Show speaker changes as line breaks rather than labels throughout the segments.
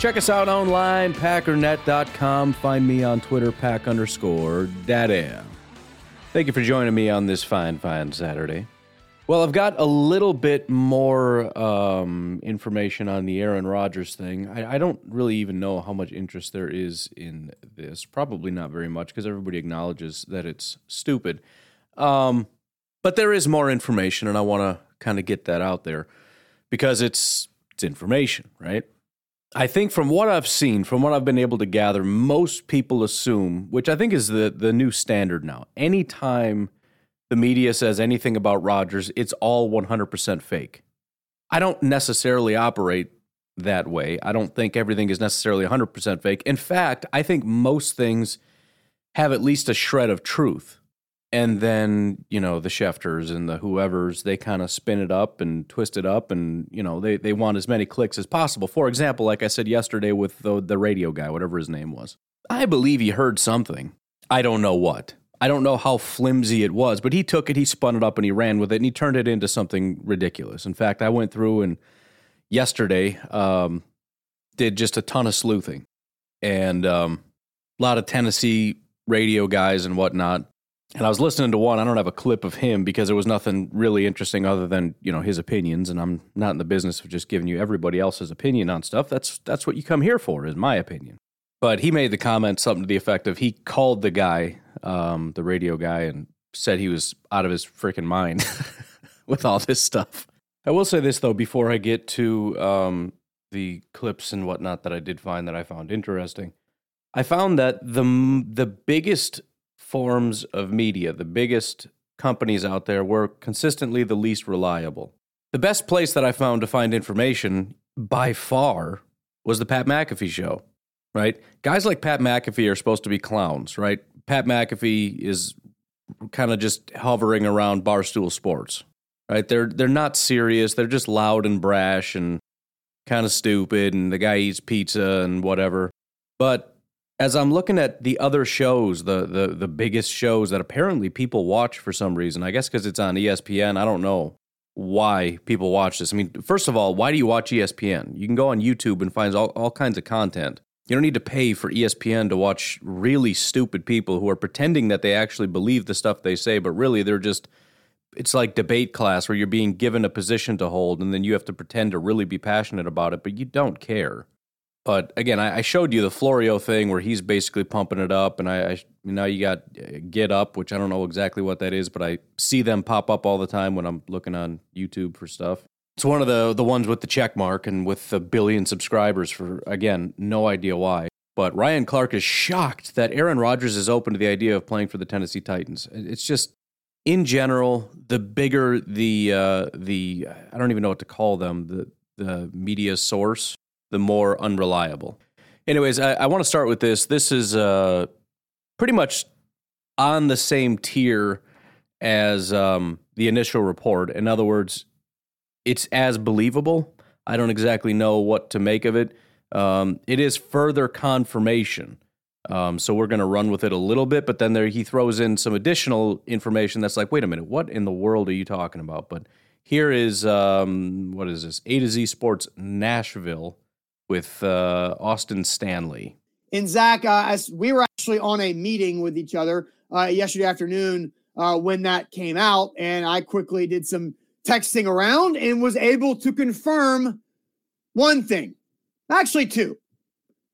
Check us out online, packernet.com. Find me on Twitter, pack underscore daddy. Thank you for joining me on this fine, fine Saturday. Well, I've got a little bit more um, information on the Aaron Rodgers thing. I, I, don't really even know how much interest there is in this. Probably not very much because everybody acknowledges that it's stupid. Um, but there is more information, and I want to kind of get that out there because it's it's information, right? I think from what I've seen, from what I've been able to gather, most people assume, which I think is the the new standard now. Anytime the media says anything about Rodgers, it's all 100% fake. I don't necessarily operate that way. I don't think everything is necessarily 100% fake. In fact, I think most things have at least a shred of truth and then you know the Schefters and the whoever's they kind of spin it up and twist it up and you know they, they want as many clicks as possible. For example like i said yesterday with the, the radio guy whatever his name was. I believe he heard something. I don't know what. I don't know how flimsy it was but he took it he spun it up and he ran with it and he turned it into something ridiculous. In fact i went through and yesterday um, did just a ton of sleuthing. And um, a lot of tennessee radio guys and whatnot and I was listening to one. I don't have a clip of him because there was nothing really interesting other than you know his opinions, and I'm not in the business of just giving you everybody else's opinion on stuff. That's that's what you come here for, is my opinion. But he made the comment something to the effect of he called the guy, um, the radio guy, and said he was out of his freaking mind with all this stuff. I will say this though, before I get to um, the clips and whatnot that I did find that I found interesting. I found that the the biggest forms of media, the biggest companies out there, were consistently the least reliable. The best place that I found to find information by far was the Pat McAfee show, right? Guys like Pat McAfee are supposed to be clowns, right? Pat McAfee is kind of just hovering around barstool sports, right? They're they're not serious. They're just loud and brash and kind of stupid. And the guy eats pizza and whatever. But as I'm looking at the other shows, the the the biggest shows that apparently people watch for some reason, I guess because it's on ESPN. I don't know why people watch this. I mean, first of all, why do you watch ESPN? You can go on YouTube and find all, all kinds of content. You don't need to pay for ESPN to watch really stupid people who are pretending that they actually believe the stuff they say, but really they're just it's like debate class where you're being given a position to hold and then you have to pretend to really be passionate about it, but you don't care. But again, I, I, showed you the Florio thing where he's basically pumping it up, and I, I now you got uh, Get Up, which I don't know exactly what that is, but I see them pop up all the time when I'm looking on YouTube for stuff. It's one of the the ones with the check mark and with a billion subscribers for again, no idea why. But Ryan Clark is shocked that Aaron Rodgers is open to the idea of playing for the Tennessee Titans. It's just in general, the bigger the uh, the I don't even know what to call them the the media source the more unreliable. Anyways, I, I want to start with this. This is uh, pretty much on the same tier as um, the initial report. In other words, it's as believable. I don't exactly know what to make of it. Um, it is further confirmation. Um, so we're going to run with it a little bit, but then there he throws in some additional information that's like, wait a minute, what in the world are you talking about? But here is um, what is this? A to Z Sports Nashville with uh, Austin Stanley.
And Zach, uh, as we were actually on a meeting with each other uh, yesterday afternoon uh, when that came out, and I quickly did some texting around and was able to confirm one thing, actually two.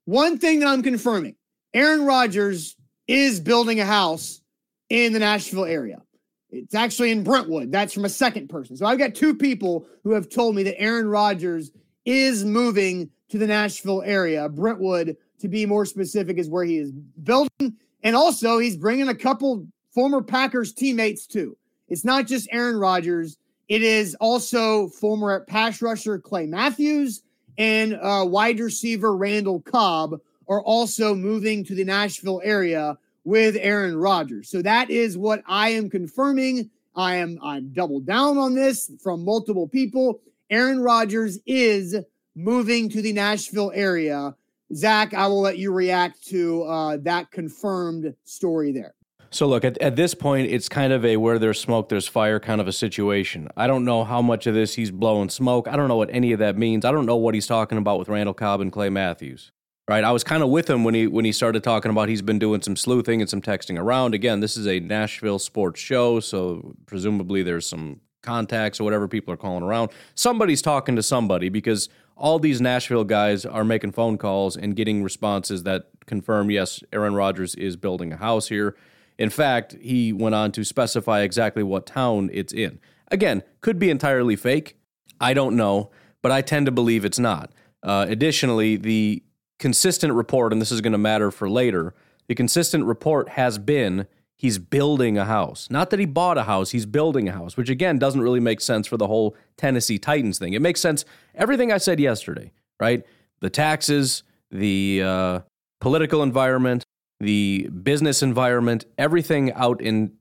One thing that I'm confirming: Aaron Rodgers is building a house in the Nashville area. It's actually in Brentwood. That's from a second person. So I've got two people who have told me that Aaron Rodgers is moving to the Nashville area. Brentwood, to be more specific, is where he is building. And also, he's bringing a couple former Packers teammates too. It's not just Aaron Rodgers, it is also former pass rusher Clay Matthews and uh, wide receiver Randall Cobb are also moving to the Nashville area with Aaron Rodgers. So that is what I am confirming. I am I'm double down on this from multiple people. Aaron Rodgers is moving to the Nashville area. Zach, I will let you react to uh, that confirmed story there.
So look, at, at this point, it's kind of a where there's smoke, there's fire kind of a situation. I don't know how much of this he's blowing smoke. I don't know what any of that means. I don't know what he's talking about with Randall Cobb and Clay Matthews. Right, I was kind of with him when he when he started talking about he's been doing some sleuthing and some texting around. Again, this is a Nashville sports show, so presumably there's some contacts or whatever people are calling around. Somebody's talking to somebody because all these Nashville guys are making phone calls and getting responses that confirm yes, Aaron Rodgers is building a house here. In fact, he went on to specify exactly what town it's in. Again, could be entirely fake. I don't know, but I tend to believe it's not. Uh, additionally, the consistent report, and this is going to matter for later, the consistent report has been he's building a house. Not that he bought a house, he's building a house, which again doesn't really make sense for the whole Tennessee Titans thing. It makes sense, everything I said yesterday, right? The taxes, the uh, political environment, the business environment, everything out in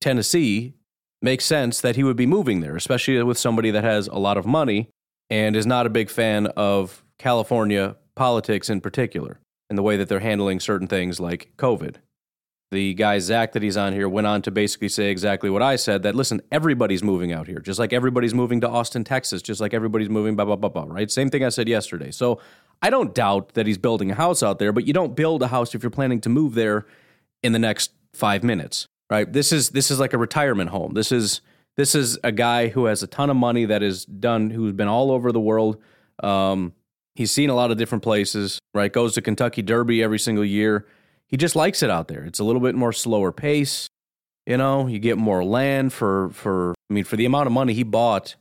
Tennessee makes sense that he would be moving there, especially with somebody that has a lot of money and is not a big fan of California politics in particular and the way that they're handling certain things like COVID. The guy, Zach, that he's on here, went on to basically say exactly what I said that listen, everybody's moving out here, just like everybody's moving to Austin, Texas, just like everybody's moving, blah, blah, blah, blah, right? Same thing I said yesterday. So I don't doubt that he's building a house out there, but you don't build a house if you're planning to move there in the next five minutes, right? This is this is like a retirement home. This is this is a guy who has a ton of money that is done, who's been all over the world. Um, he's seen a lot of different places, right? Goes to Kentucky Derby every single year. He just likes it out there. It's a little bit more slower pace. You know, you get more land for for I mean, for the amount of money he bought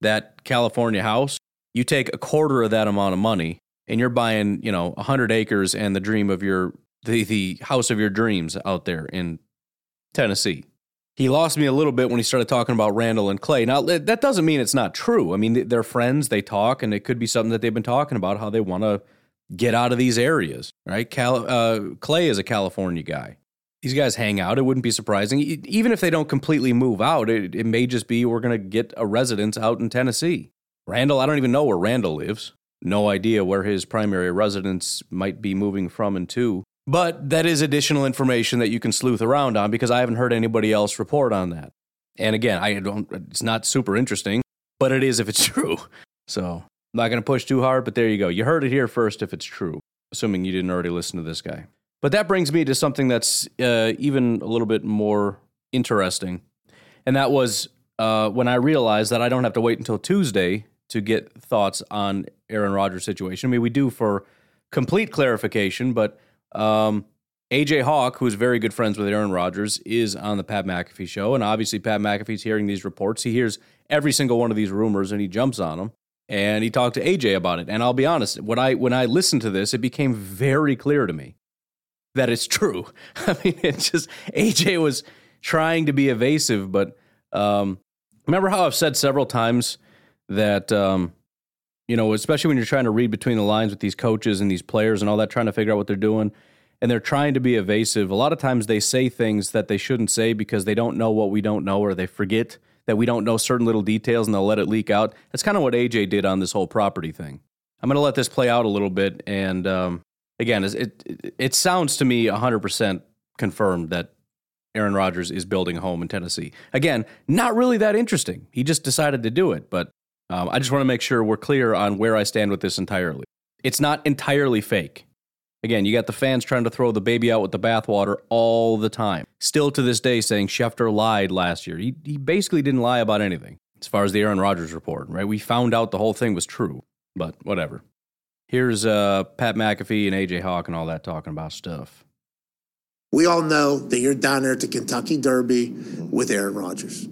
that California house, you take a quarter of that amount of money and you're buying, you know, 100 acres and the dream of your the the house of your dreams out there in Tennessee. He lost me a little bit when he started talking about Randall and Clay. Now that doesn't mean it's not true. I mean, they're friends, they talk, and it could be something that they've been talking about how they want to get out of these areas, right? Cal, uh, Clay is a California guy. These guys hang out. It wouldn't be surprising, even if they don't completely move out. It, it may just be we're going to get a residence out in Tennessee. Randall, I don't even know where Randall lives no idea where his primary residence might be moving from and to. But that is additional information that you can sleuth around on because I haven't heard anybody else report on that. And again, I don't it's not super interesting, but it is if it's true. So, I'm not going to push too hard, but there you go. You heard it here first if it's true, assuming you didn't already listen to this guy. But that brings me to something that's uh, even a little bit more interesting. And that was uh, when I realized that I don't have to wait until Tuesday to get thoughts on Aaron Rodgers situation. I mean, we do for complete clarification, but um, AJ Hawk, who's very good friends with Aaron Rodgers, is on the Pat McAfee show. And obviously, Pat McAfee's hearing these reports. He hears every single one of these rumors and he jumps on them. And he talked to AJ about it. And I'll be honest, when I when I listened to this, it became very clear to me that it's true. I mean, it's just AJ was trying to be evasive, but um, remember how I've said several times that um, you know, especially when you're trying to read between the lines with these coaches and these players and all that, trying to figure out what they're doing, and they're trying to be evasive. A lot of times they say things that they shouldn't say because they don't know what we don't know, or they forget that we don't know certain little details and they'll let it leak out. That's kind of what AJ did on this whole property thing. I'm going to let this play out a little bit, and um, again, it, it it sounds to me 100% confirmed that Aaron Rodgers is building a home in Tennessee. Again, not really that interesting. He just decided to do it, but um, I just want to make sure we're clear on where I stand with this entirely. It's not entirely fake. Again, you got the fans trying to throw the baby out with the bathwater all the time. Still to this day saying Schefter lied last year. He, he basically didn't lie about anything as far as the Aaron Rodgers report, right? We found out the whole thing was true, but whatever. Here's uh, Pat McAfee and AJ Hawk and all that talking about stuff.
We all know that you're down there at the Kentucky Derby with Aaron Rodgers.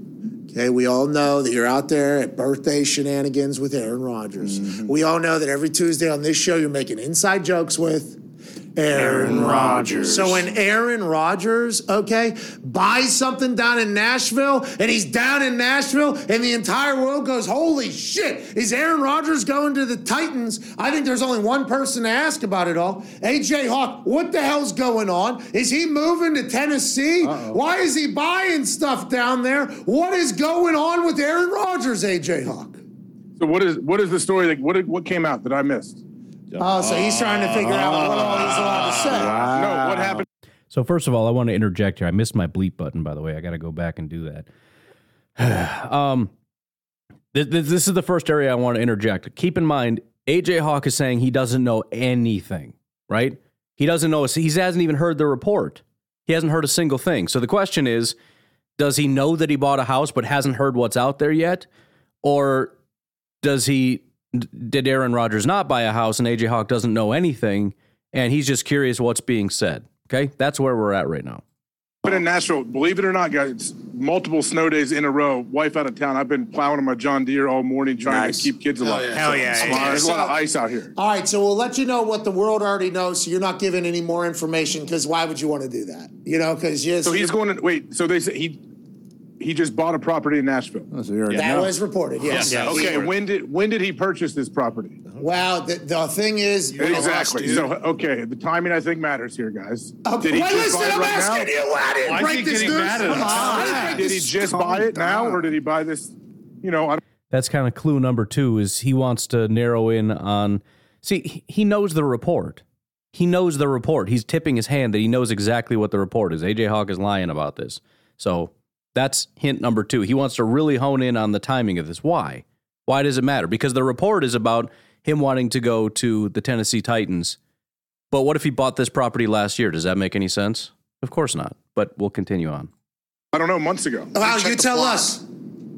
Okay, we all know that you're out there at birthday shenanigans with Aaron Rodgers. Mm-hmm. We all know that every Tuesday on this show you're making inside jokes with Aaron Rodgers. So when Aaron Rodgers, okay, buys something down in Nashville and he's down in Nashville and the entire world goes, holy shit, is Aaron Rodgers going to the Titans? I think there's only one person to ask about it all. AJ Hawk, what the hell's going on? Is he moving to Tennessee? Uh-oh. Why is he buying stuff down there? What is going on with Aaron Rodgers, AJ Hawk?
So what is what is the story? Like what what came out that I missed?
Oh, so he's trying to figure out what all he's allowed to say. Wow.
No, what happened?
So first of all, I want to interject here. I missed my bleep button, by the way. I got to go back and do that. um, this, this is the first area I want to interject. Keep in mind, AJ Hawk is saying he doesn't know anything, right? He doesn't know. He hasn't even heard the report. He hasn't heard a single thing. So the question is, does he know that he bought a house but hasn't heard what's out there yet, or does he did Aaron Rodgers not buy a house and AJ Hawk doesn't know anything and he's just curious what's being said. Okay, that's where we're at right now.
Been in Nashville, believe it or not, guys, multiple snow days in a row. Wife out of town. I've been plowing on my John Deere all morning trying nice. to keep kids alive.
Hell yeah! Hell
yeah. There's a lot of ice out here.
All right, so we'll let you know what the world already knows. So you're not giving any more information because why would you want to do that? You know, because yes.
So he's going to wait. So they say he he just bought a property in Nashville.
Oh, so that know. was reported. Yes.
Yeah. Okay. When did when did he purchase this property?
Well, the, the thing is
exactly. So okay, the timing I think matters here, guys.
Okay. Did he well, just listen, buy it right now? You, I didn't Why break this news.
Did he just buy it now, or did he buy this? You know.
I That's kind of clue number two. Is he wants to narrow in on? See, he knows the report. He knows the report. He's tipping his hand that he knows exactly what the report is. AJ Hawk is lying about this. So that's hint number two. He wants to really hone in on the timing of this. Why? Why does it matter? Because the report is about him wanting to go to the Tennessee Titans. But what if he bought this property last year? Does that make any sense? Of course not. But we'll continue on.
I don't know, months ago.
Well, you tell us.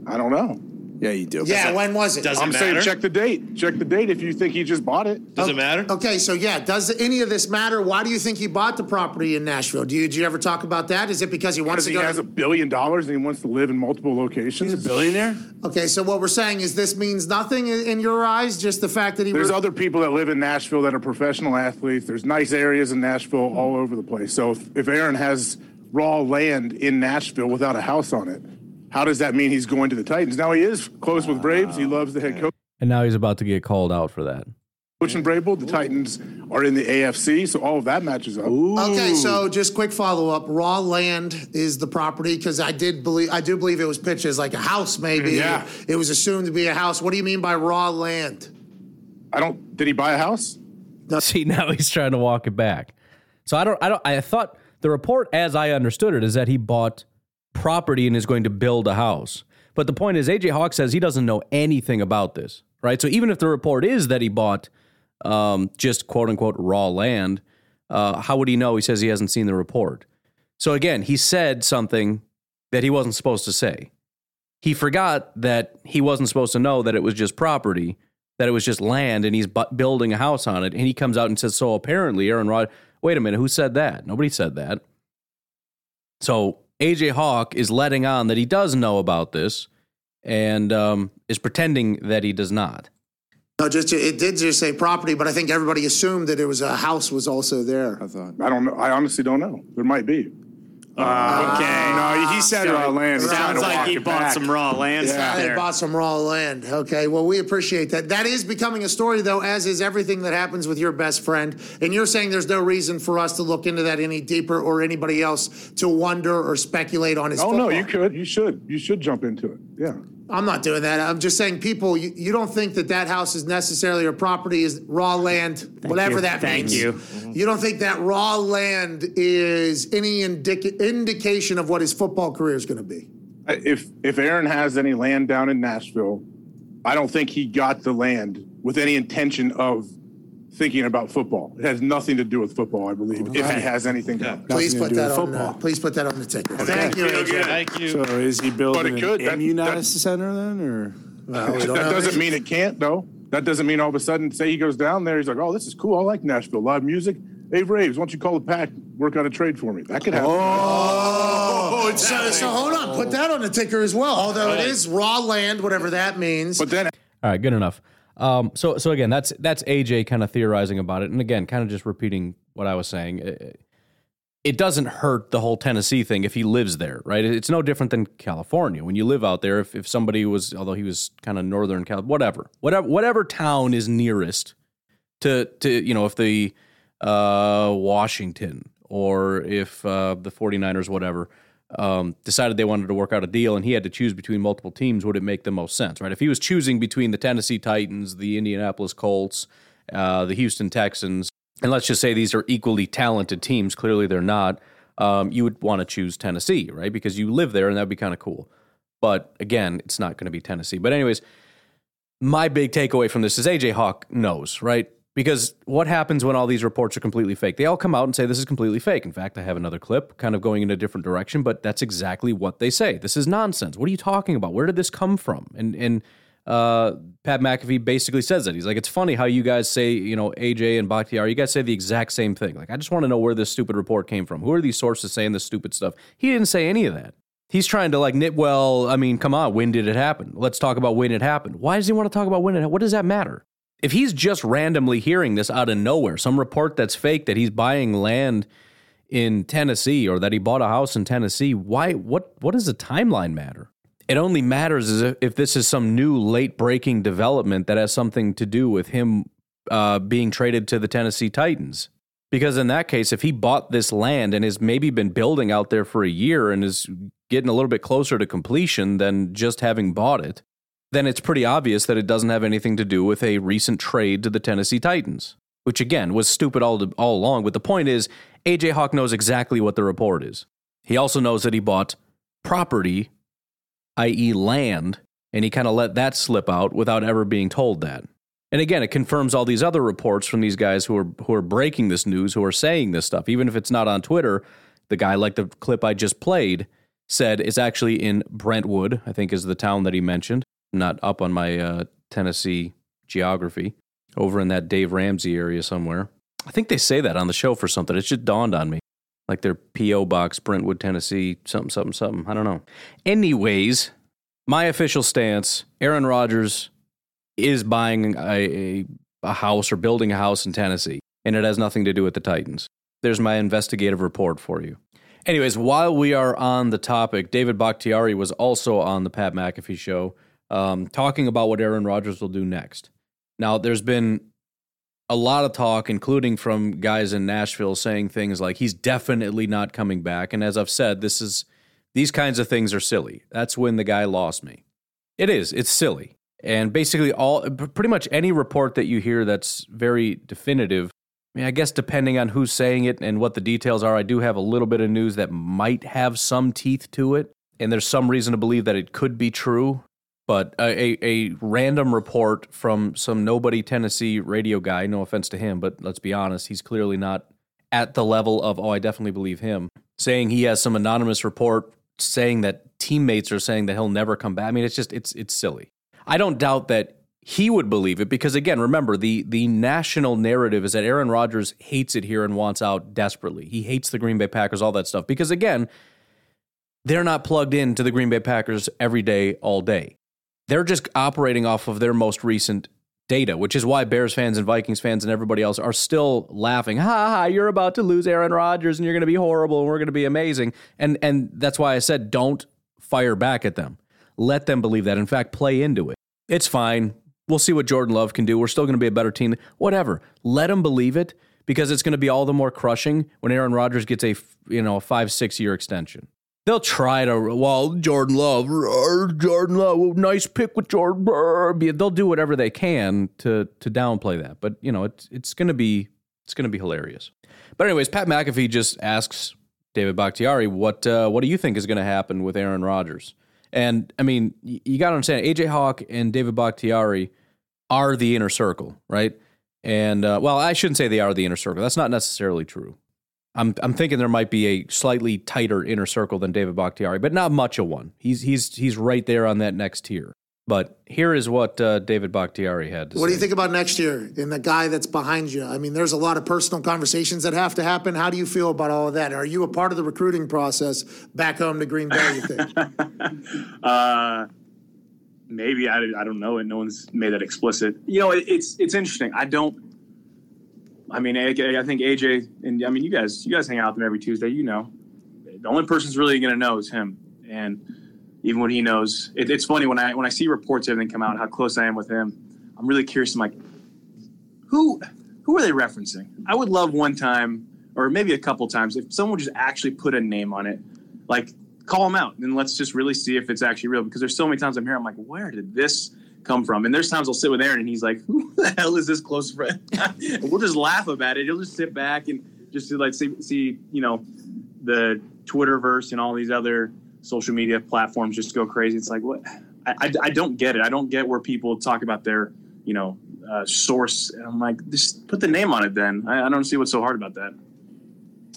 I don't know.
Yeah, you do.
Yeah, when was it?
Does it I'm matter? saying check the date. Check the date if you think he just bought it.
Does it oh, matter?
Okay, so yeah, does any of this matter? Why do you think he bought the property in Nashville? Do you, did you ever talk about that? Is it because he wants
to
he
go? has a billion dollars and he wants to live in multiple locations.
He's a billionaire.
Okay, so what we're saying is this means nothing in, in your eyes, just the fact that he.
There's re- other people that live in Nashville that are professional athletes. There's nice areas in Nashville all over the place. So if, if Aaron has raw land in Nashville without a house on it how does that mean he's going to the Titans? Now he is close with Vrabes. He loves the head coach.
And now he's about to get called out for that.
Coach and Vrabel, the Titans are in the AFC, so all of that matches up.
Ooh. Okay, so just quick follow up. Raw land is the property because I did believe I do believe it was pitched as like a house, maybe.
Yeah.
It was assumed to be a house. What do you mean by raw land?
I don't. Did he buy a house?
No. See, now he's trying to walk it back. So I don't. I don't. I thought the report, as I understood it, is that he bought property and is going to build a house. But the point is, AJ Hawk says he doesn't know anything about this, right? So even if the report is that he bought um, just quote unquote raw land, uh, how would he know? He says he hasn't seen the report. So again, he said something that he wasn't supposed to say. He forgot that he wasn't supposed to know that it was just property, that it was just land, and he's bu- building a house on it. And he comes out and says, "So apparently, Aaron Rod." Wait a minute, who said that? Nobody said that. So AJ Hawk is letting on that he does know about this and um, is pretending that he does not.
No, just it did just say property, but I think everybody assumed that it was a house was also there.
I thought. I don't know. I honestly don't know. There might be.
Uh, okay.
No, he said raw land.
Sounds like he bought back. some raw land. Yeah,
there. bought some raw land. Okay. Well, we appreciate that. That is becoming a story, though, as is everything that happens with your best friend. And you're saying there's no reason for us to look into that any deeper or anybody else to wonder or speculate on his. Oh football.
no, you could. You should. You should jump into it. Yeah.
I'm not doing that. I'm just saying, people, you, you don't think that that house is necessarily a property is raw land, Thank whatever
you.
that
Thank
means.
you. Mm-hmm.
You don't think that raw land is any indica- indication of what his football career is going to be.
If if Aaron has any land down in Nashville, I don't think he got the land with any intention of thinking about football. It has nothing to do with football, I believe, if he has anything to
Please put that on. Uh, please put that on the ticket. Thank you. AJ.
Thank you.
So is he building But it
could.
an
That- immunized center then, or?
Well, we
That
don't know.
doesn't mean it can't, though. That doesn't mean all of a sudden, say he goes down there, he's like, oh, this is cool. I like Nashville. Live music. Hey, Vrabes, why don't you call the pack, work on a trade for me? That could happen.
Oh, so, so hold on. Put that on the ticker as well. Although it is raw land, whatever that means.
But then
All right, good enough. Um, so so again, that's that's AJ kind of theorizing about it, and again, kind of just repeating what I was saying. It, doesn't hurt the whole Tennessee thing if he lives there, right? It's no different than California. When you live out there, if, if somebody was, although he was kind of northern Cal, whatever, whatever, whatever town is nearest to to you know, if the uh, Washington or if uh, the 49ers, whatever, um, decided they wanted to work out a deal and he had to choose between multiple teams, would it make the most sense, right? If he was choosing between the Tennessee Titans, the Indianapolis Colts, uh, the Houston Texans, and let's just say these are equally talented teams, clearly they're not, um, you would want to choose Tennessee, right? Because you live there and that'd be kind of cool. But again, it's not going to be Tennessee. But, anyways, my big takeaway from this is AJ Hawk knows, right? Because what happens when all these reports are completely fake? They all come out and say this is completely fake. In fact, I have another clip kind of going in a different direction, but that's exactly what they say. This is nonsense. What are you talking about? Where did this come from? And and uh, Pat McAfee basically says that. He's like, it's funny how you guys say, you know, AJ and Bakhtiari, you guys say the exact same thing. Like, I just want to know where this stupid report came from. Who are these sources saying this stupid stuff? He didn't say any of that. He's trying to like knit. Well, I mean, come on. When did it happen? Let's talk about when it happened. Why does he want to talk about when it? What does that matter? If he's just randomly hearing this out of nowhere, some report that's fake that he's buying land in Tennessee or that he bought a house in Tennessee, why what what does the timeline matter? It only matters if, if this is some new late breaking development that has something to do with him uh, being traded to the Tennessee Titans. Because in that case, if he bought this land and has maybe been building out there for a year and is getting a little bit closer to completion than just having bought it, then it's pretty obvious that it doesn't have anything to do with a recent trade to the Tennessee Titans, which again was stupid all, to, all along. But the point is, AJ Hawk knows exactly what the report is. He also knows that he bought property, i.e., land, and he kind of let that slip out without ever being told that. And again, it confirms all these other reports from these guys who are who are breaking this news, who are saying this stuff, even if it's not on Twitter. The guy, like the clip I just played, said it's actually in Brentwood, I think is the town that he mentioned not up on my uh, Tennessee geography, over in that Dave Ramsey area somewhere. I think they say that on the show for something. It just dawned on me. Like their P.O. box, Brentwood, Tennessee, something, something, something. I don't know. Anyways, my official stance Aaron Rodgers is buying a, a, house or building a house in Tennessee, and it has nothing to do with the Titans. There's my investigative report for you. Anyways, while we are on the topic, David Bakhtiari was also on the Pat McAfee show um, talking about what Aaron Rodgers will do next. Now, there's been a lot of talk, including from guys in Nashville, saying things like he's definitely not coming back. And as I've said, this is these kinds of things are silly. That's when the guy lost me. It is. It's silly. And basically, all pretty much any report that you hear that's very definitive. I mean, I guess depending on who's saying it and what the details are, I do have a little bit of news that might have some teeth to it. And there's some reason to believe that it could be true but a, a, random report from some nobody Tennessee radio guy, no offense to him, but let's be honest, he's clearly not at the level of, oh, I definitely believe him, saying he has some anonymous report saying that teammates are saying that he'll never come back. I mean, it's just, it's, it's silly. I don't doubt that he would believe it because again, remember the the national narrative is that Aaron Rodgers hates it here and wants out desperately. He hates the Green Bay Packers, all that stuff. Because again, they're not plugged into the Green Bay Packers every day, all day. They're just operating off of their most recent data, which is why Bears fans and Vikings fans and everybody else are still laughing. Ha ha, you're about to lose Aaron Rodgers and you're going to be horrible and we're going to be amazing. And and that's why I said don't fire back at them. Let them believe that. In fact, play into it. It's fine. We'll see what Jordan Love can do. We're still going to be a better team. Whatever. Let them believe it because it's going to be all the more crushing when Aaron Rodgers gets a, you know, a 5-6 year extension they'll try to well Jordan Love Jordan Love nice pick with Jordan. They'll do whatever they can to to downplay that. But you know it's it's to be it's to be hilarious. But anyways Pat McAfee just asks David Bakhtiari what uh, what do you think is to happen with Aaron Rodgers? And I mean you, you got to understand AJ Hawk and David Bakhtiari are the inner circle right? And uh, well I shouldn't say they are the inner circle. That's not necessarily true I'm I'm thinking there might be a slightly tighter inner circle than David Bakhtiari, but not much of one. He's he's he's right there on that next tier. But here is what uh, David Bakhtiari had to
what
say.
do you think about next year and the guy that's behind you? I mean, there's a lot of personal conversations that have to happen. How do you feel about all of that? Are you a part of the recruiting process back home to Green Bay, you think?
uh, maybe. I, I don't know. And no one's made that explicit. You know, it, it's, it's interesting. I don't I mean, I, I think AJ and I mean, you guys, you guys hang out with him every Tuesday. You know, the only person who's really going to know is him. And even when he knows, it, it's funny when I when I see reports everything come out how close I am with him. I'm really curious. I'm like, who who are they referencing? I would love one time, or maybe a couple times, if someone just actually put a name on it, like call him out, and let's just really see if it's actually real. Because there's so many times I'm here, I'm like, where did this come from? And there's times I'll sit with Aaron, and he's like, who the hell is this close friend? we'll just laugh about it. He'll just sit back and just like see, see you know, the Twitterverse and all these other social media platforms just go crazy. It's like what I, I, I don't get it. I don't get where people talk about their you know uh, source. And I'm like, just put the name on it. Then I, I, don't see what's so hard about that.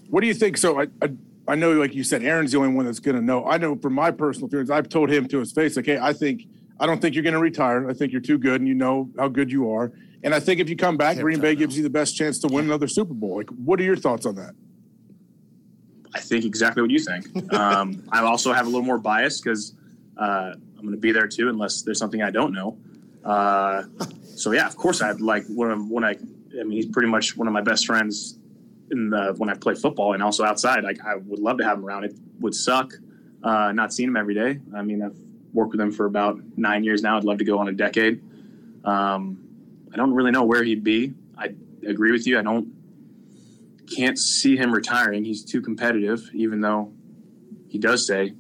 What do you think? So I, I, I know, like you said, Aaron's the only one that's going to know. I know from my personal experience, I've told him to his face, like, hey, I think I don't think you're going to retire. I think you're too good, and you know how good you are. And I think if you come back, Green Bay gives you the best chance to win another Super Bowl. Like, what are your thoughts on that?
I think exactly what you think. Um, I also have a little more bias because uh, I'm going to be there too, unless there's something I don't know. Uh, so yeah, of course I'd like when, when I, I mean, he's pretty much one of my best friends in the, when I play football and also outside. Like I would love to have him around. It would suck uh, not seeing him every day. I mean, I've worked with him for about nine years now. I'd love to go on a decade. Um, I don't really know where he'd be. I agree with you. I don't can't see him retiring. He's too competitive, even though he does say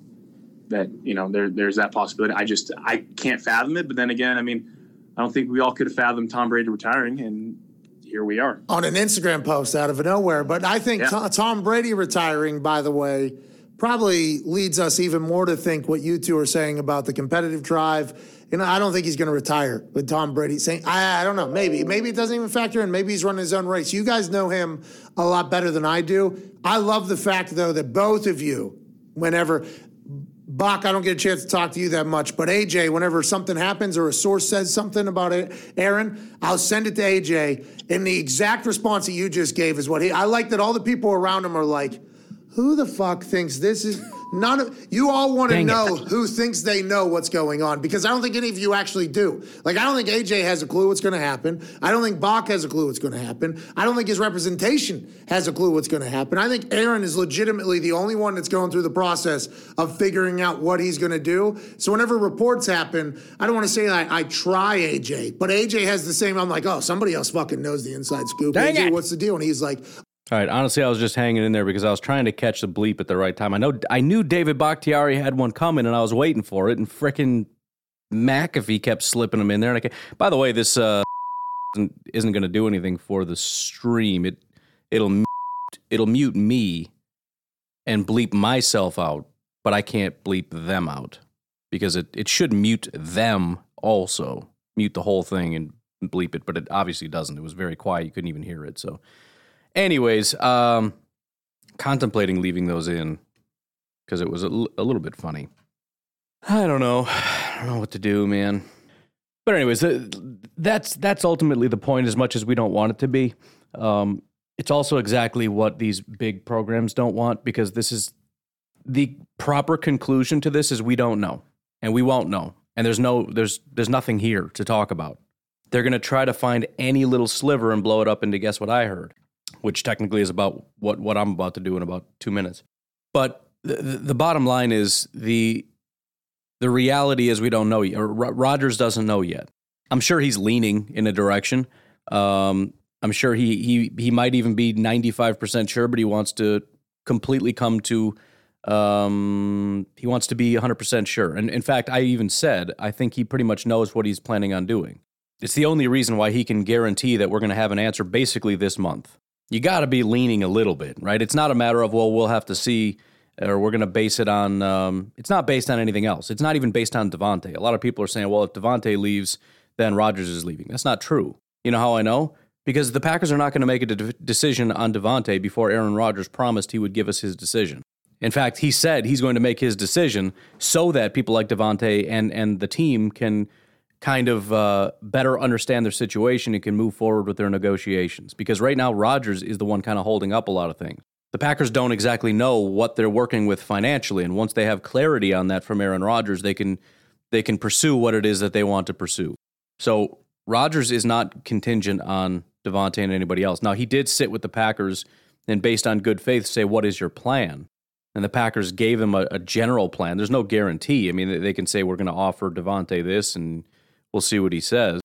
that you know there there's that possibility. I just I can't fathom it. But then again, I mean, I don't think we all could have fathomed Tom Brady retiring, and here we are
on an Instagram post out of nowhere. But I think yeah. Tom Brady retiring, by the way, probably leads us even more to think what you two are saying about the competitive drive. You know, I don't think he's going to retire with Tom Brady saying, I, I don't know, maybe. Maybe it doesn't even factor in. Maybe he's running his own race. You guys know him a lot better than I do. I love the fact, though, that both of you, whenever Bach, I don't get a chance to talk to you that much, but AJ, whenever something happens or a source says something about it, Aaron, I'll send it to AJ. And the exact response that you just gave is what he, I like that all the people around him are like, who the fuck thinks this is none of you all want to know it. who thinks they know what's going on because I don't think any of you actually do. Like I don't think AJ has a clue what's going to happen. I don't think Bach has a clue what's going to happen. I don't think his representation has a clue what's going to happen. I think Aaron is legitimately the only one that's going through the process of figuring out what he's going to do. So whenever reports happen, I don't want to say I, I try AJ, but AJ has the same. I'm like, oh, somebody else fucking knows the inside scoop.
Dang
AJ,
it.
what's the deal? And he's like,
all right. Honestly, I was just hanging in there because I was trying to catch the bleep at the right time. I know I knew David Bakhtiari had one coming, and I was waiting for it. And fricking McAfee kept slipping them in there. And I by the way, this uh, isn't going to do anything for the stream. It it'll mute, it'll mute me and bleep myself out, but I can't bleep them out because it it should mute them also, mute the whole thing and bleep it, but it obviously doesn't. It was very quiet. You couldn't even hear it. So. Anyways, um, contemplating leaving those in because it was a, l- a little bit funny. I don't know. I don't know what to do, man. But anyways, uh, that's that's ultimately the point. As much as we don't want it to be, um, it's also exactly what these big programs don't want because this is the proper conclusion to this is we don't know and we won't know and there's no there's there's nothing here to talk about. They're going to try to find any little sliver and blow it up into guess what I heard which technically is about what, what I'm about to do in about two minutes. But the, the bottom line is the the reality is we don't know yet. Doesn't know yet. I'm sure he's leaning in a direction. Um, I'm sure he he he might even be 95% sure, but he wants to completely come to um, he wants to be 100% sure. And in fact, I even said I think he pretty much knows what he's planning on doing. It's the only reason why he can guarantee that we're going to have an answer basically this month you got to be leaning a little bit, right? It's not a matter of, well, we'll have to see or we're going to base it on, um, it's not based on anything else. It's not even based on Davante. A lot of people are saying, well, if Davante leaves, then Rodgers is leaving. That's not true. You know how I know? Because the Packers are not going to make a de- decision on Davante before Aaron Rodgers promised he would give us his decision. In fact, he said he's going to make his decision so that people like Davante and and the team can kind of uh, better understand their situation and can move forward with their negotiations. Because right now, Rodgers is the one kind of holding up a lot of things. The Packers don't exactly know what they're working with financially, and once they have clarity on that from Aaron Rodgers, they can they can pursue what it is that they want to pursue. So Rodgers is not contingent on Davante and anybody else. Now he did sit with the Packers and based on good faith say what is your plan? And the Packers gave him a, a general plan. There's no guarantee. I mean, they, can say we're going to offer Davante this and we'll see what he says.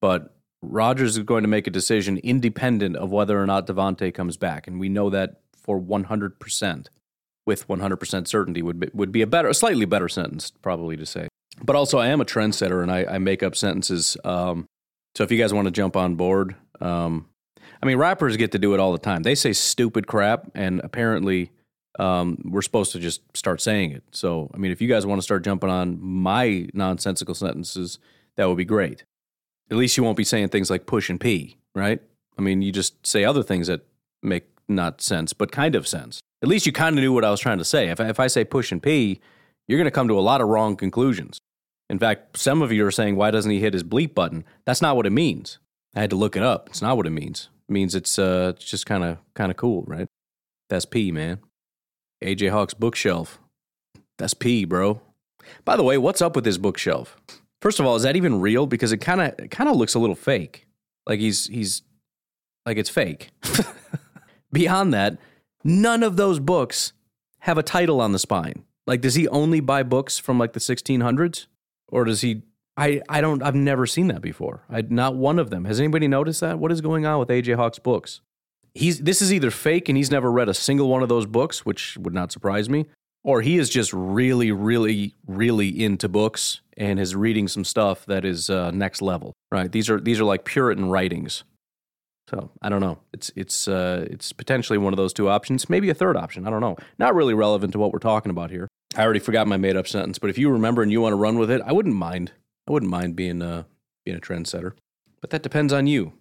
But Rodgers is going to make a decision independent of whether or not Davante comes back, and we know that for 100% with 100% certainty would be, would be a better, a slightly better sentence probably to say. But also, I am a trendsetter and I, I make up sentences. Um, so if you guys want to jump on board, um, I mean, rappers get to do it all the time. They say stupid crap, and apparently, um, we're supposed to just start saying it. So, I mean, if you guys want to start jumping on my nonsensical sentences, that would be great. At least you won't be saying things like push and pee, right? I mean, you just say other things that make not sense, but kind of sense. At least you kind of knew what I was trying to say. If I, if I say push and pee, you're going to come to a lot of wrong conclusions. In fact, some of you are saying, why doesn't he hit his bleep button? That's not what it means. I had to look it up. It's not what it means. It means it's, uh, it's just kind of kind of cool, right? That's P, man. AJ Hawk's bookshelf. That's P, bro. By the way, what's up with his bookshelf? First of all, is that even real? Because it kind of kind of looks a little fake. Like he's he's like it's fake. Beyond that, none of those books have a title on the spine. Like, does he only buy books from like the 1600s, or does he? I I don't. I've never seen that before. I not one of them. Has anybody noticed that? What is going on with AJ Hawk's books? He's this is either fake and he's never read a single one of those books, which would not surprise me, or he is just really, really, really into books and is reading some stuff that is uh, next level. Right? These are these are like Puritan writings. So I don't know. It's it's uh, it's potentially one of those two options. Maybe a third option. I don't know. Not really relevant to what we're talking about here. I already forgot my made up sentence, but if you remember and you want to run with it, I wouldn't mind. I wouldn't mind being uh, being a trendsetter. But that depends on you.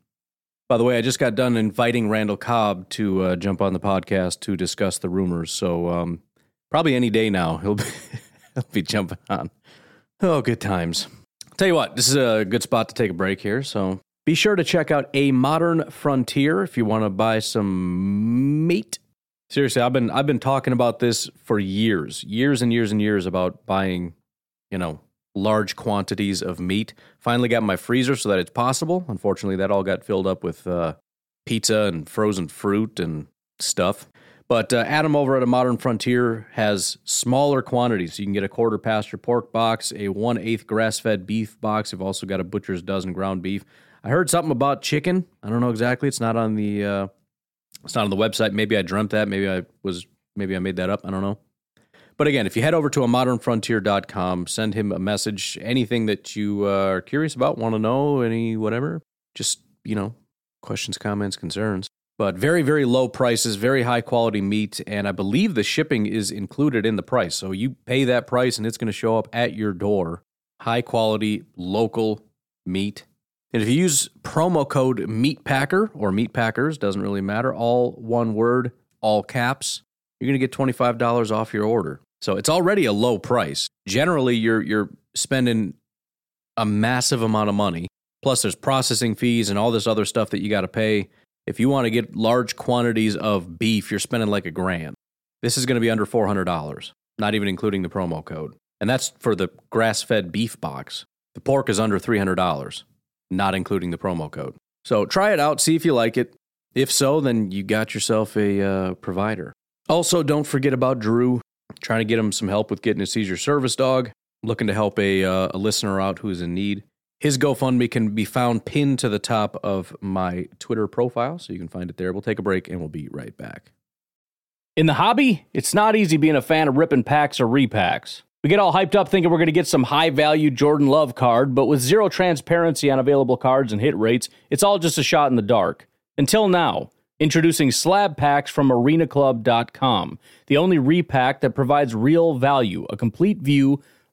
By the way, I just got done inviting Randall Cobb to uh, jump on the podcast to discuss the rumors. So um, probably any day now he'll be, he'll be jumping on. Oh, good times. Tell you what, this is a good spot to take a break here. So be sure to check out A Modern Frontier if you want to buy some meat. Seriously, I've been I've been talking about this for years, years and years and years about buying, you know, large quantities of meat. Finally got my freezer so that it's possible. Unfortunately, that all got filled up with uh, pizza and frozen fruit and stuff. But uh, Adam over at a Modern Frontier has smaller quantities. You can get a quarter pasture pork box, a one eighth grass fed beef box. You've also got a butcher's dozen ground beef. I heard something about chicken. I don't know exactly. It's not on the uh, it's not on the website. Maybe I dreamt that. Maybe I was maybe I made that up. I don't know. But again, if you head over to a modernfrontier.com, send him a message, anything that you uh, are curious about, want to know, any whatever, just, you know, questions, comments, concerns. But very, very low prices, very high quality meat. And I believe the shipping is included in the price. So you pay that price and it's going to show up at your door. High quality, local meat and if you use promo code MEATPACKER or MEATPACKERS, doesn't really matter, all one word, all caps, you're going to get $25 off your order. So it's already a low price. Generally, you're you're spending a massive amount of money. Plus there's processing fees and all this other stuff that you got to pay. If you want to get large quantities of beef, you're spending like a grand. This is going to be under $400, not even including the promo code. And that's for the grass-fed beef box. The pork is under $300 not including the promo code. So try it out, see if you like it. If so, then you got yourself a uh, provider. Also, don't forget about Drew. Trying to get him some help with getting a seizure service dog. Looking to help a, uh, a listener out who is in need. His GoFundMe can be found pinned to the top of my Twitter profile, so you can find it there. We'll take a break and we'll be right back.
In the hobby, it's not easy being a fan of ripping packs or repacks. We get all hyped up thinking we're going to get some high value Jordan Love card, but with zero transparency on available cards and hit rates, it's all just a shot in the dark. Until now, introducing slab packs from arenaclub.com, the only repack that provides real value, a complete view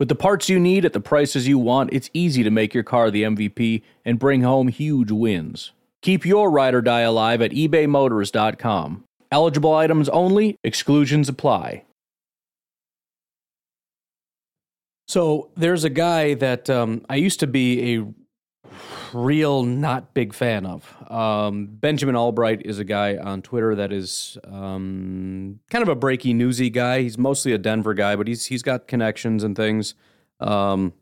With the parts you need at the prices you want, it's easy to make your car the MVP and bring home huge wins. Keep your ride or die alive at ebaymotors.com. Eligible items only, exclusions apply. So there's a guy that um, I used to be a real not big fan of. Um, Benjamin Albright is a guy on Twitter that is um, kind of a breaky newsy guy. He's mostly a Denver guy, but he's he's got connections and things. Um,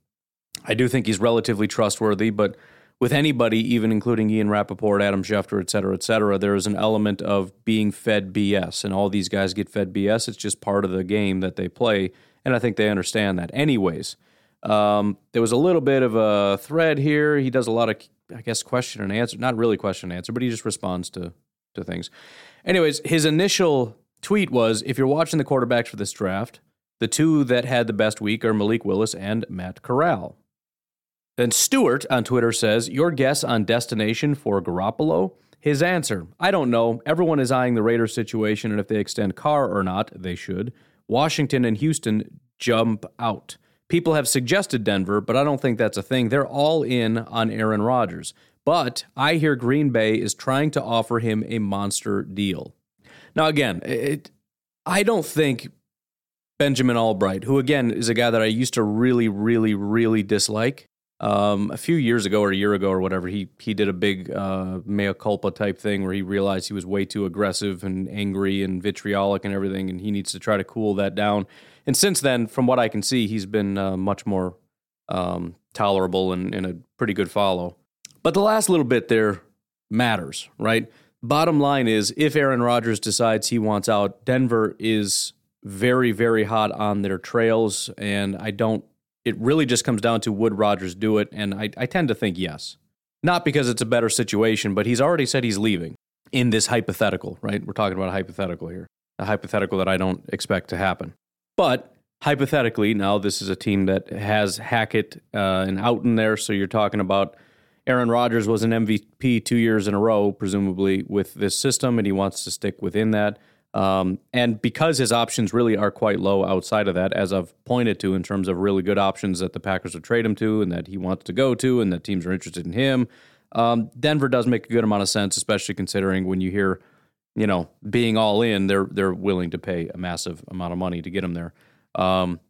I do think he's relatively trustworthy, but with anybody, even including Ian Rapoport, Adam Schefter, et cetera, et cetera, there is an element of being fed BS. And all these guys get fed BS. It's just part of the game that they play. And I think they understand that. Anyways, um, there was a little bit of a thread here. He does a lot of, I guess, question and answer. Not really question and answer, but he just responds to, to things. Anyways, his initial tweet was if you're watching the quarterbacks for this draft, the two that had the best week are Malik Willis and Matt Corral. Then Stewart on Twitter says, Your guess on destination for Garoppolo? His answer, I don't know. Everyone is eyeing the Raiders situation, and if they extend Carr or not, they should. Washington and Houston jump out. People have suggested Denver, but I don't think that's a thing. They're all in on Aaron Rodgers. But I hear Green Bay is trying to offer him a monster deal. Now, again, it, I don't think Benjamin Albright, who again is a guy that I used to really, really, really dislike, um, a few years ago or a year ago or whatever, he he did a big uh, mea culpa type thing where he realized he was way too aggressive and angry and vitriolic and everything, and he needs to try to cool that down. And since then, from what I can see, he's been uh, much more um, tolerable and, and a pretty good follow. But the last little bit there matters, right? Bottom line is, if Aaron Rodgers decides he wants out, Denver is very, very hot on their trails, and I don't it really just comes down to would Rodgers do it? And I, I tend to think yes. Not because it's a better situation, but he's already said he's leaving in this hypothetical, right? We're talking about a hypothetical here, a hypothetical that I don't expect to happen. But hypothetically, now this is a team that has Hackett uh, and Outten there. So you're talking about Aaron Rodgers was an MVP two years in a row, presumably with this system, and he wants to stick within that. Um, and because his options really are quite low outside of that, as I've pointed to in terms of really good options that the Packers would trade him to and that he wants to go to and that teams are interested in him, um, Denver does make a good amount of sense, especially considering when you hear, you know, being all in, they're they're willing to pay a massive amount of money to get him there. Um,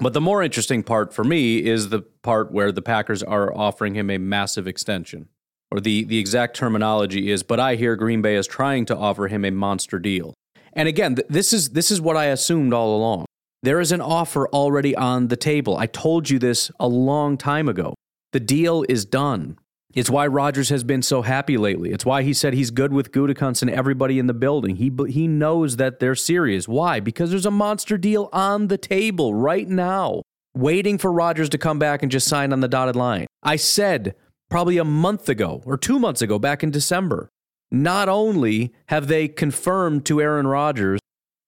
but the more interesting part for me is the part where the Packers are offering him a massive extension. Or the, the exact terminology is, but I hear Green Bay is trying to offer him a monster deal. And again, th- this is this is what I assumed all along. There is an offer already on the table. I told you this a long time ago. The deal is done. It's why Rodgers has been so happy lately. It's why he said he's good with Gutekunst and everybody in the building. He he knows that they're serious. Why? Because there's a monster deal on the table right now, waiting for Rodgers to come back and just sign on the dotted line. I said probably a month ago or 2 months ago back in December not only have they confirmed to Aaron Rodgers,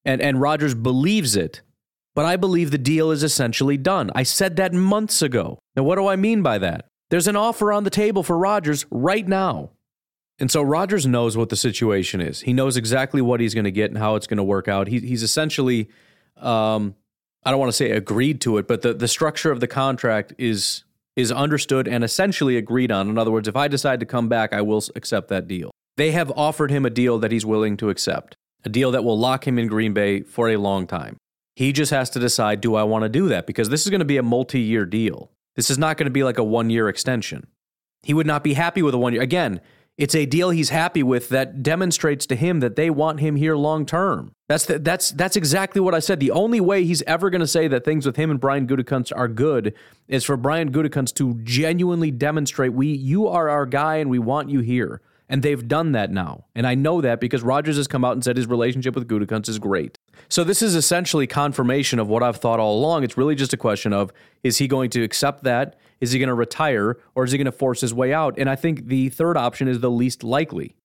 and, and Rodgers believes it, but I believe the deal is essentially done. I said that months ago. Now, what do I mean by that? There's an offer on the table for Rodgers right now. And so Rodgers knows what the situation is. He knows exactly what he's going to get and how it's going to work out. He, he's essentially, um, I don't want to say agreed to it, but the, the structure of the contract is is understood and essentially agreed on. In other words, if I decide to come back, I will accept that deal. They have offered him a deal that he's willing to accept, a deal that will lock him in Green Bay for a long time. He just has to decide do I want to do that? Because this is going to be a multi year deal. This is not going to be like a one year extension. He would not be happy with a one year. Again, It's a deal he's happy with that demonstrates to him that they want him here long term. That's that's that's exactly what I said. The only way he's ever going to say that things with him and Brian Gutekunst are good is for Brian Gutekunst to genuinely demonstrate we you are our guy and we want you here. And they've done that now. And I know that because Rodgers has come out and said his relationship with Gutekunst is great. So this is essentially confirmation of what I've thought all along. It's really just a question of is he going to accept that? Is he going to retire or is he going to force his way out? And I think the third option is the least likely.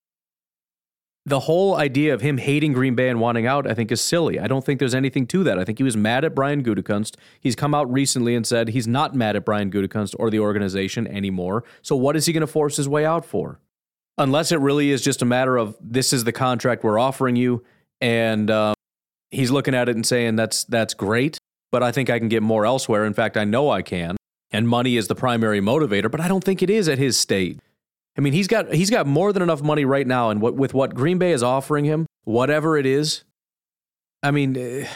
The whole idea of him hating Green Bay and wanting out, I think, is silly. I don't think there's anything to that. I think he was mad at Brian Gutekunst. He's come out recently and said he's not mad at Brian Gutekunst or the organization anymore. So what is he going to force his way out for? unless it really is just a matter of this is the contract we're offering you, and um, he's looking at it and saying that's that's great, but I think I can get more elsewhere. In fact, I know I can, and money is the primary motivator, but I don't think it is at his state. I mean, he's got he's got more than enough money right now, and what with what Green Bay is offering him, whatever it is, I mean, uh,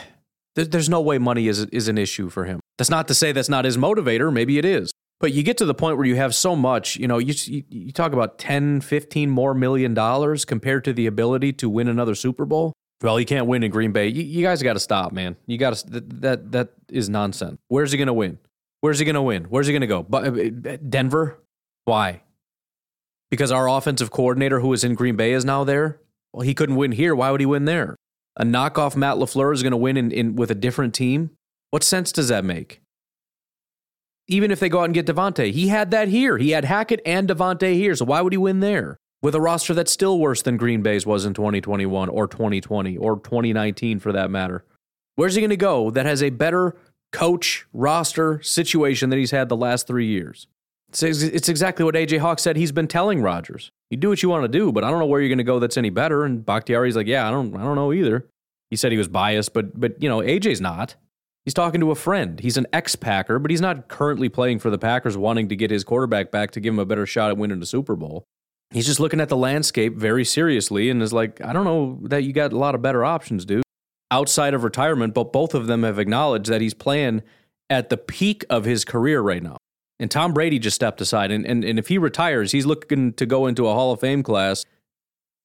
there's no way money is is an issue for him. That's not to say that's not his motivator. Maybe it is. But you get to the point where you have so much, you know, you, you talk about 10, 15 more million dollars compared to the ability to win another Super Bowl. Well, you can't win in Green Bay. You, you guys got to stop, man. You got to that, that that is nonsense. Where's he going to win? Where's he going to win? Where's he going to go? But uh, Denver? Why? Because our offensive coordinator who was in Green Bay is now there? Well, he couldn't win here. Why would he win there? A knockoff Matt LaFleur is going to win in, in with a different team? What sense does that make? even if they go out and get Davante. He had that here. He had Hackett and Davante here. So why would he win there? With a roster that's still worse than Green Bay's was in 2021 or 2020 or 2019 for that matter. Where's he going to go that has a better coach, roster, situation than he's had the last three years? It's, it's exactly what AJ Hawk said he's been telling Rodgers. You do what you want to do, but I don't know where you're going to go that's any better. And Bakhtiari's like, yeah, I don't, I don't know either. He said he was biased, but but you know AJ's not. He's talking to a friend. He's an ex Packer, but he's not currently playing for the Packers, wanting to get his quarterback back to give him a better shot at winning the Super Bowl. He's just looking at the landscape very seriously and is like, I don't know that you got a lot of better options, dude. Outside of retirement, but both of them have acknowledged that he's playing at the peak of his career right now. And Tom Brady just stepped aside. And, and, and if he retires, he's looking to go into a Hall of Fame class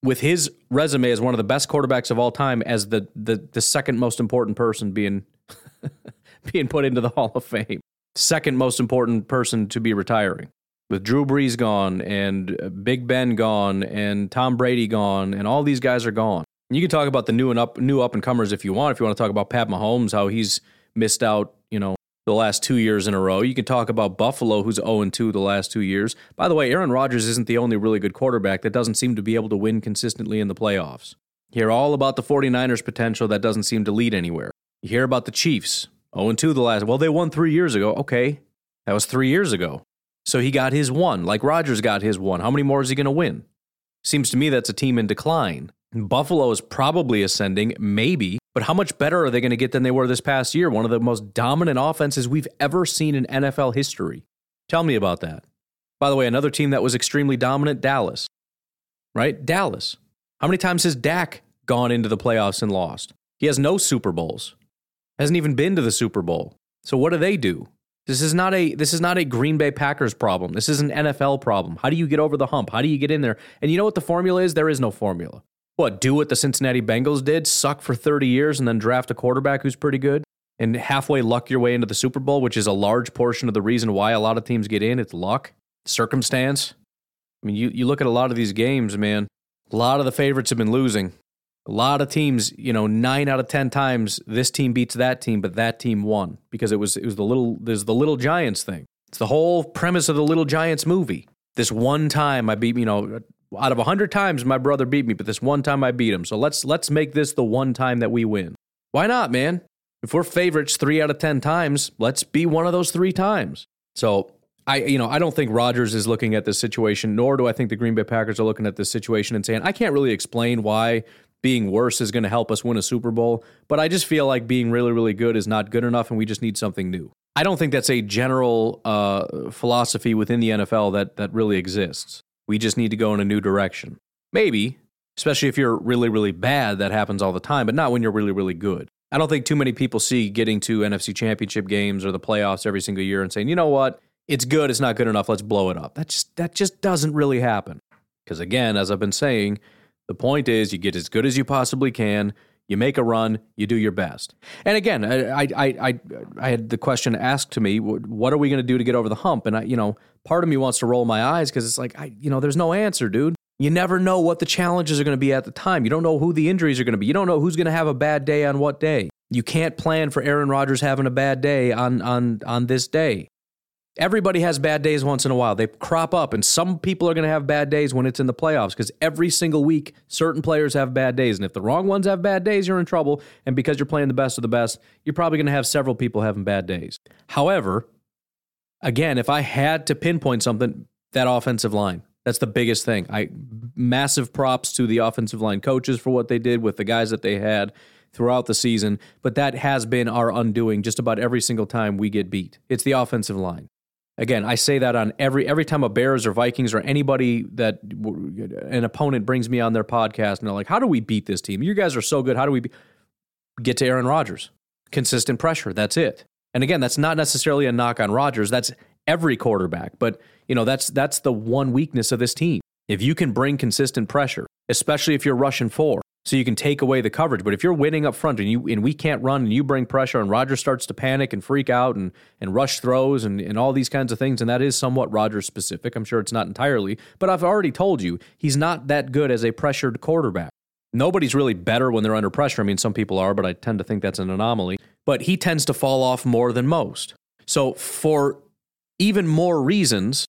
with his resume as one of the best quarterbacks of all time as the, the, the second most important person being being put into the Hall of Fame. Second most important person to be retiring. With Drew Brees gone and uh, Big Ben gone and Tom Brady gone and all these guys are gone. You can talk about the new and up new up and comers if you want. If you want to talk about Pat Mahomes, how he's missed out, you know, the last two years in a row. You can talk about Buffalo, who's 0 2 the last two years. By the way, Aaron Rodgers isn't the only really good quarterback that doesn't seem to be able to win consistently in the playoffs. You hear all about the 49ers' potential that doesn't seem to lead anywhere. You hear about the Chiefs. 0 2 the last. Well, they won three years ago. Okay. That was three years ago. So he got his one, like Rodgers got his one. How many more is he going to win? Seems to me that's a team in decline. Buffalo is probably ascending, maybe, but how much better are they going to get than they were this past year? One of the most dominant offenses we've ever seen in NFL history. Tell me about that. By the way, another team that was extremely dominant, Dallas. Right? Dallas. How many times has Dak gone into the playoffs and lost? He has no Super Bowls hasn't even been to the Super Bowl. So what do they do? This is not a this is not a Green Bay Packers problem. This is an NFL problem. How do you get over the hump? How do you get in there? And you know what the formula is? There is no formula. What, do what the Cincinnati Bengals did, suck for 30 years and then draft a quarterback who's pretty good and halfway luck your way into the Super Bowl, which is a large portion of the reason why a lot of teams get in. It's luck, circumstance. I mean, you, you look at a lot of these games, man, a lot of the favorites have been losing. A lot of teams, you know, nine out of ten times this team beats that team, but that team won because it was it was the little there's the little giants thing. It's the whole premise of the little giants movie. This one time I beat, you know, out of a hundred times my brother beat me, but this one time I beat him. So let's let's make this the one time that we win. Why not, man? If we're favorites three out of ten times, let's be one of those three times. So I, you know, I don't think Rodgers is looking at this situation, nor do I think the Green Bay Packers are looking at this situation and saying, I can't really explain why being worse is going to help us win a Super Bowl, but I just feel like being really, really good is not good enough and we just need something new. I don't think that's a general uh, philosophy within the NFL that, that really exists. We just need to go in a new direction. Maybe, especially if you're really, really bad, that happens all the time, but not when you're really, really good. I don't think too many people see getting to NFC championship games or the playoffs every single year and saying, you know what, it's good, it's not good enough, let's blow it up. That just that just doesn't really happen. Because again, as I've been saying, the point is you get as good as you possibly can. You make a run, you do your best. And again, I I I, I had the question asked to me, what are we going to do to get over the hump? And I, you know, part of me wants to roll my eyes because it's like, I, you know, there's no answer, dude. You never know what the challenges are going to be at the time. You don't know who the injuries are going to be. You don't know who's going to have a bad day on what day. You can't plan for Aaron Rodgers having a bad day on on on this day. Everybody has bad days once in a while. They crop up, and some people are going to have bad days when it's in the playoffs because every single week, certain players have bad days. And if the wrong ones have bad days, you're in trouble. And because you're playing the best of the best, you're probably going to have several people having bad days. However, again, if I had to pinpoint something, that offensive line. That's the biggest thing. I massive props to the offensive line coaches for what they did with the guys that they had throughout the season, but that has been our undoing just about every single time we get beat. It's the offensive line. Again, I say that on every every time a Bears or Vikings or anybody that an opponent brings me on their podcast and they're like, "How do we beat this team? You guys are so good. How do we be-? get to Aaron Rodgers? Consistent pressure. That's it." And again, that's not necessarily a knock on Rodgers. That's every quarterback, but you know that's that's the one weakness of this team. If you can bring consistent pressure, especially if you're rushing four, so you can take away the coverage. But if you're winning up front and you and we can't run and you bring pressure and Rodgers starts to panic and freak out and and rush throws and, and all these kinds of things, and that is somewhat Rodgers specific. I'm sure it's not entirely, but I've already told you he's not that good as a pressured quarterback. Nobody's really better when they're under pressure. I mean, some people are, but I tend to think that's an anomaly. But he tends to fall off more than most. So for even more reasons,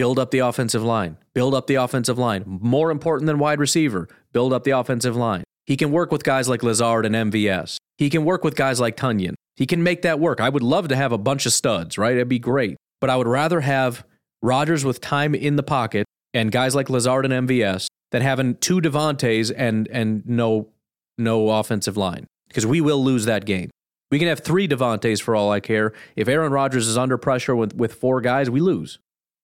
build up the offensive line. Build up the offensive line. More important than wide receiver, build up the offensive line. He can work with guys like Lazard and MVS. He can work with guys like Tonyan. He can make that work. I would love to have a bunch of studs, right? It'd be great. But I would rather have Rodgers with time in the pocket and guys like Lazard and MVS than having two Davantes and and no no offensive line because we will lose that game. We can have three Davantes for all I care. If Aaron Rodgers is under pressure with, with four guys, we lose.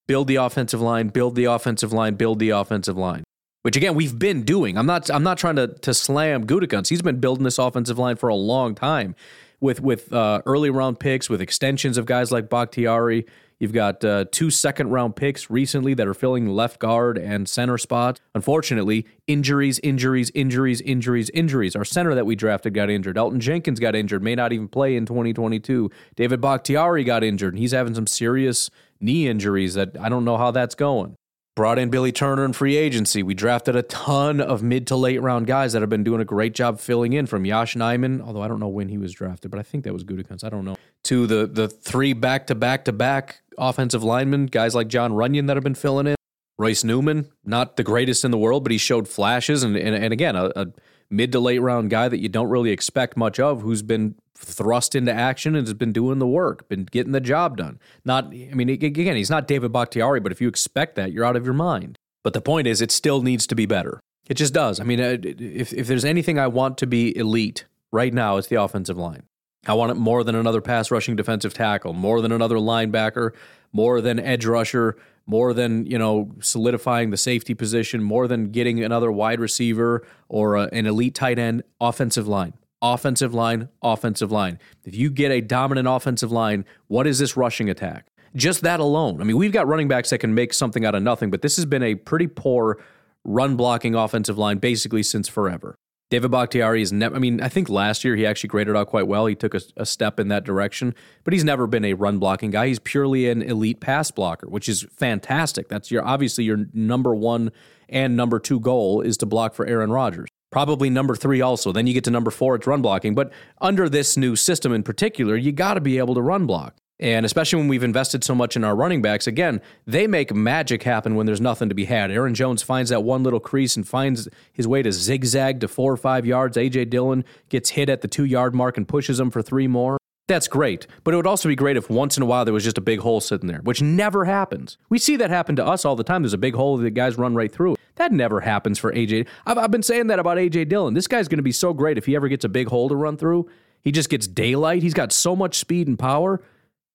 Build the offensive line, build the offensive line, build the offensive line. Which again, we've been doing. I'm not I'm not trying to to slam Gutekunst. He's been building this offensive line for a long time with with uh, early round picks, with extensions of guys like Bakhtiari. You've got uh, two second round picks recently that are filling left guard and center spot. Unfortunately, injuries, injuries, injuries, injuries, injuries. Our center that we drafted got injured. Elgton Jenkins got injured, may not even play in 2022. David Bakhtiari got injured, and he's having some serious knee injuries that I don't know how that's going. Brought in Billy Turner in free agency. We drafted a ton of mid to late round guys that have been doing a great job filling in from Yosh Nijman, although I don't know when he was drafted, but I think that was Gutekunst. I don't know. To the the three back to back to back offensive linemen, guys like Jon Runyan that have been filling in. Royce Newman, not the greatest in the world, but he showed flashes. And, and, and again, a, a mid to late round guy that you don't really expect much of who's been thrust into action and has been doing the work, been getting the job done. Not, I mean, again, he's not David Bakhtiari, but if you expect that, you're out of your mind. But the point is, it still needs to be better. It just does. I mean, uh, if, if there's anything I want to be elite right now, it's the offensive line. I want it more than another pass rushing defensive tackle, more than another linebacker, more than edge rusher, more than you know solidifying the safety position, more than getting another wide receiver or a, an elite tight end. Offensive line, offensive line, offensive line. If you get a dominant offensive line, what is this rushing attack? Just that alone. I mean, we've got running backs that can make something out of nothing, but this has been a pretty poor run blocking offensive line basically since forever. David Bakhtiari is never, I mean, I think last year he actually graded out quite well. He took a, a, step in that direction, but he's never been a run blocking guy. He's purely an elite pass blocker, which is fantastic. That's your, obviously your number one and number two goal is to block for Aaron Rodgers. Probably number three also. Then you get to number four, it's run blocking. But under this new system in particular, you got to be able to run block. And especially when we've invested so much in our running backs, again, they make magic happen when there's nothing to be had. Aaron Jones finds that one little crease and finds his way to zigzag to four or five yards. A.J. Dillon gets hit at the two yard mark and pushes him for three more. That's great. But it would also be great if once in a while there was just a big hole sitting there, which never happens. We see that happen to us all the time. There's a big hole that the guys run right through. That never happens for AJ. I've, I've been saying that about AJ Dillon. This guy's going to be so great if he ever gets a big hole to run through. He just gets daylight. He's got so much speed and power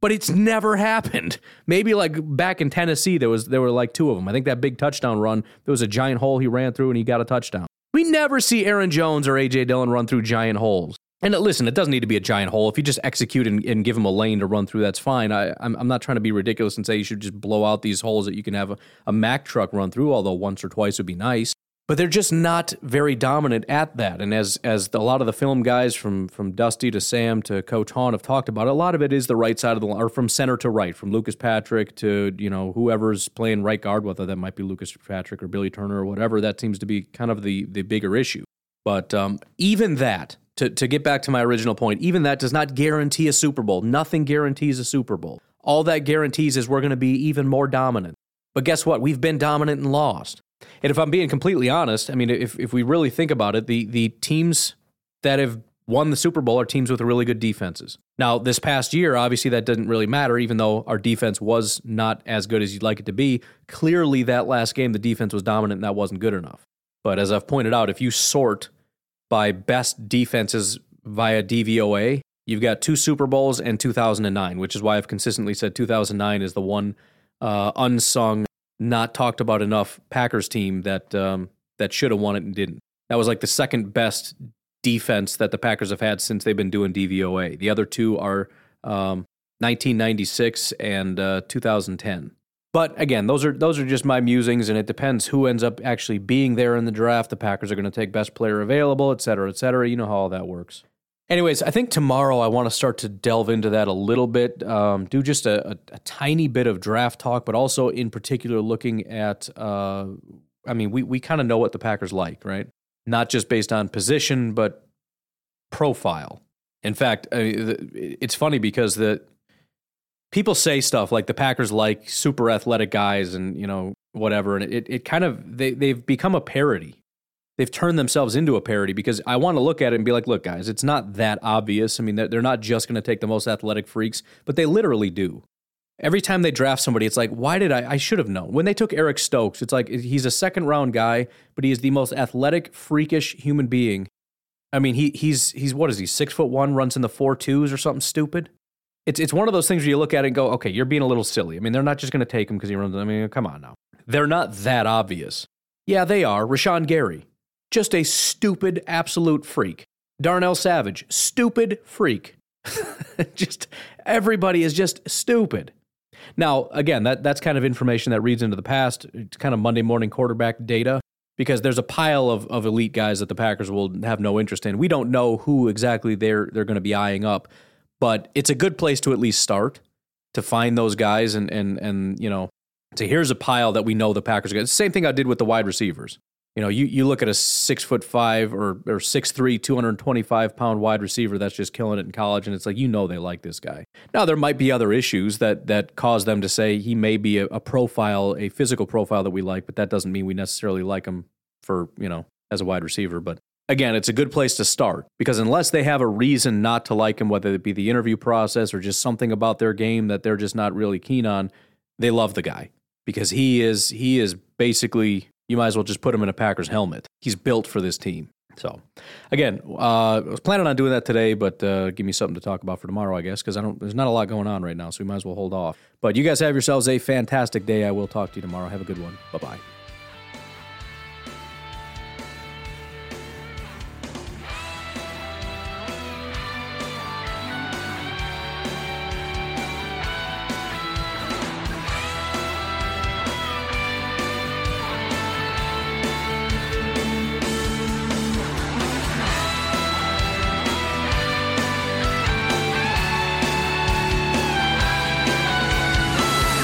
but it's never happened. Maybe like back in Tennessee, there was there were like two of them. I think that big touchdown run, there was a giant hole he ran through and he got a touchdown. We never see Aaron Jones or AJ Dillon run through giant holes. and uh, listen, it doesn't need to be a giant hole. If you just execute and, and give them a lane to run through, that's fine. I, I'm, I'm not trying to be ridiculous and say you should just blow out these holes that you can have a, a Mack truck run through, although once or twice would be nice. But they're just not very dominant at that. And as as a lot of the film guys from from Dusty to Sam to Coach Hahn have talked about, a lot of it is the right side of the line, or from center to right, from Lucas Patrick to you know whoever's playing right guard, whether that might be Lucas Patrick or Billy Turner or whatever. That seems to be kind of the the bigger issue. But um, even that, to, to get back to my original point, even that does not guarantee a Super Bowl. Nothing guarantees a Super Bowl. All that guarantees is we're going to be even more dominant. But guess what? We've been dominant and lost. And if I'm being completely honest, I mean, if, if we really think about it, the, the teams that have won the Super Bowl are teams with really good defenses. Now, this past year, obviously, that didn't really matter, even though our defense was not as good as you'd like it to be. Clearly, that last game, the defense was dominant and that wasn't good enough. But as I've pointed out, if you sort by best defenses via DVOA, you've got two Super Bowls and 2009, which is why I've consistently said 2009 is the one uh, unsung, not talked about enough Packers team that um, that should have won it and didn't. That was like the second best defense that the Packers have had since they've been doing DVOA. The other two are um, 1996 and uh, 2010. But again, those are those are just my musings, and it depends who ends up actually being there in the draft. The Packers are going to take best player available, et cetera, et cetera. You know how all that works. Anyways, I think tomorrow I want to start to delve into that a little bit, um, do just a, a, a, tiny bit of draft talk, but also in particular looking at, uh, I mean, we, we kind of know what the Packers like, right? Not just based on position, but profile. In fact, I mean, it's funny because the people say stuff like the Packers like super athletic guys and you know whatever, and it it kind of they they've become a parody. They've turned themselves into a parody because I want to look at it and be like, look, guys, it's not that obvious. I mean, they're not just going to take the most athletic freaks, but they literally do. Every time they draft somebody, it's like, why did I? I should have known. When they took Eric Stokes, it's like he's a second round guy, but he is the most athletic, freakish human being. I mean, he he's he's what is he? Six foot one, runs in the four twos or something stupid it's it's one of those things where you look at it and go, okay, you're being a little silly. I mean, they're not just going to take him because he runs. I mean, come on now. They're not that obvious. Yeah, they are. Rashan Gary, just a stupid absolute freak. Darnell Savage, stupid freak. just everybody is just stupid. Now, again, that that's kind of information that reads into the past. It's kind of Monday morning quarterback data because there's a pile of, of elite guys that the Packers will have no interest in. We don't know who exactly they're they're going to be eyeing up but it's a good place to at least start to find those guys and and and you know so here's a pile that we know the Packers are going. Same thing I did with the wide receivers. You know, you, you look at a six foot five or or six three, two hundred twenty five pound wide receiver that's just killing it in college, and it's like you know they like this guy. Now there might be other issues that that cause them to say he may be a, a profile, a physical profile that we like, but that doesn't mean we necessarily like him for you know as a wide receiver. But again, it's a good place to start because unless they have a reason not to like him, whether it be the interview process or just something about their game that they're just not really keen on, they love the guy because he is he is basically you might as well just put him in a Packers helmet. He's built for this team. So, again, uh, I was planning on doing that today, but uh, give me something to talk about for tomorrow, I guess, because I don't. There's not a lot going on right now, so we might as well hold off. But you guys have yourselves a fantastic day. I will talk to you tomorrow. Have a good one. Bye bye.